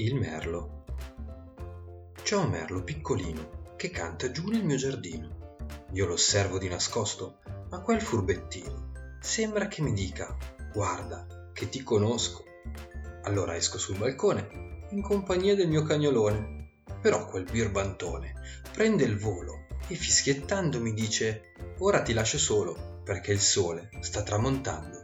Il merlo. C'è un merlo piccolino che canta giù nel mio giardino. Io lo osservo di nascosto, ma quel furbettino sembra che mi dica guarda che ti conosco. Allora esco sul balcone in compagnia del mio cagnolone. Però quel birbantone prende il volo e fischiettando mi dice ora ti lascio solo perché il sole sta tramontando.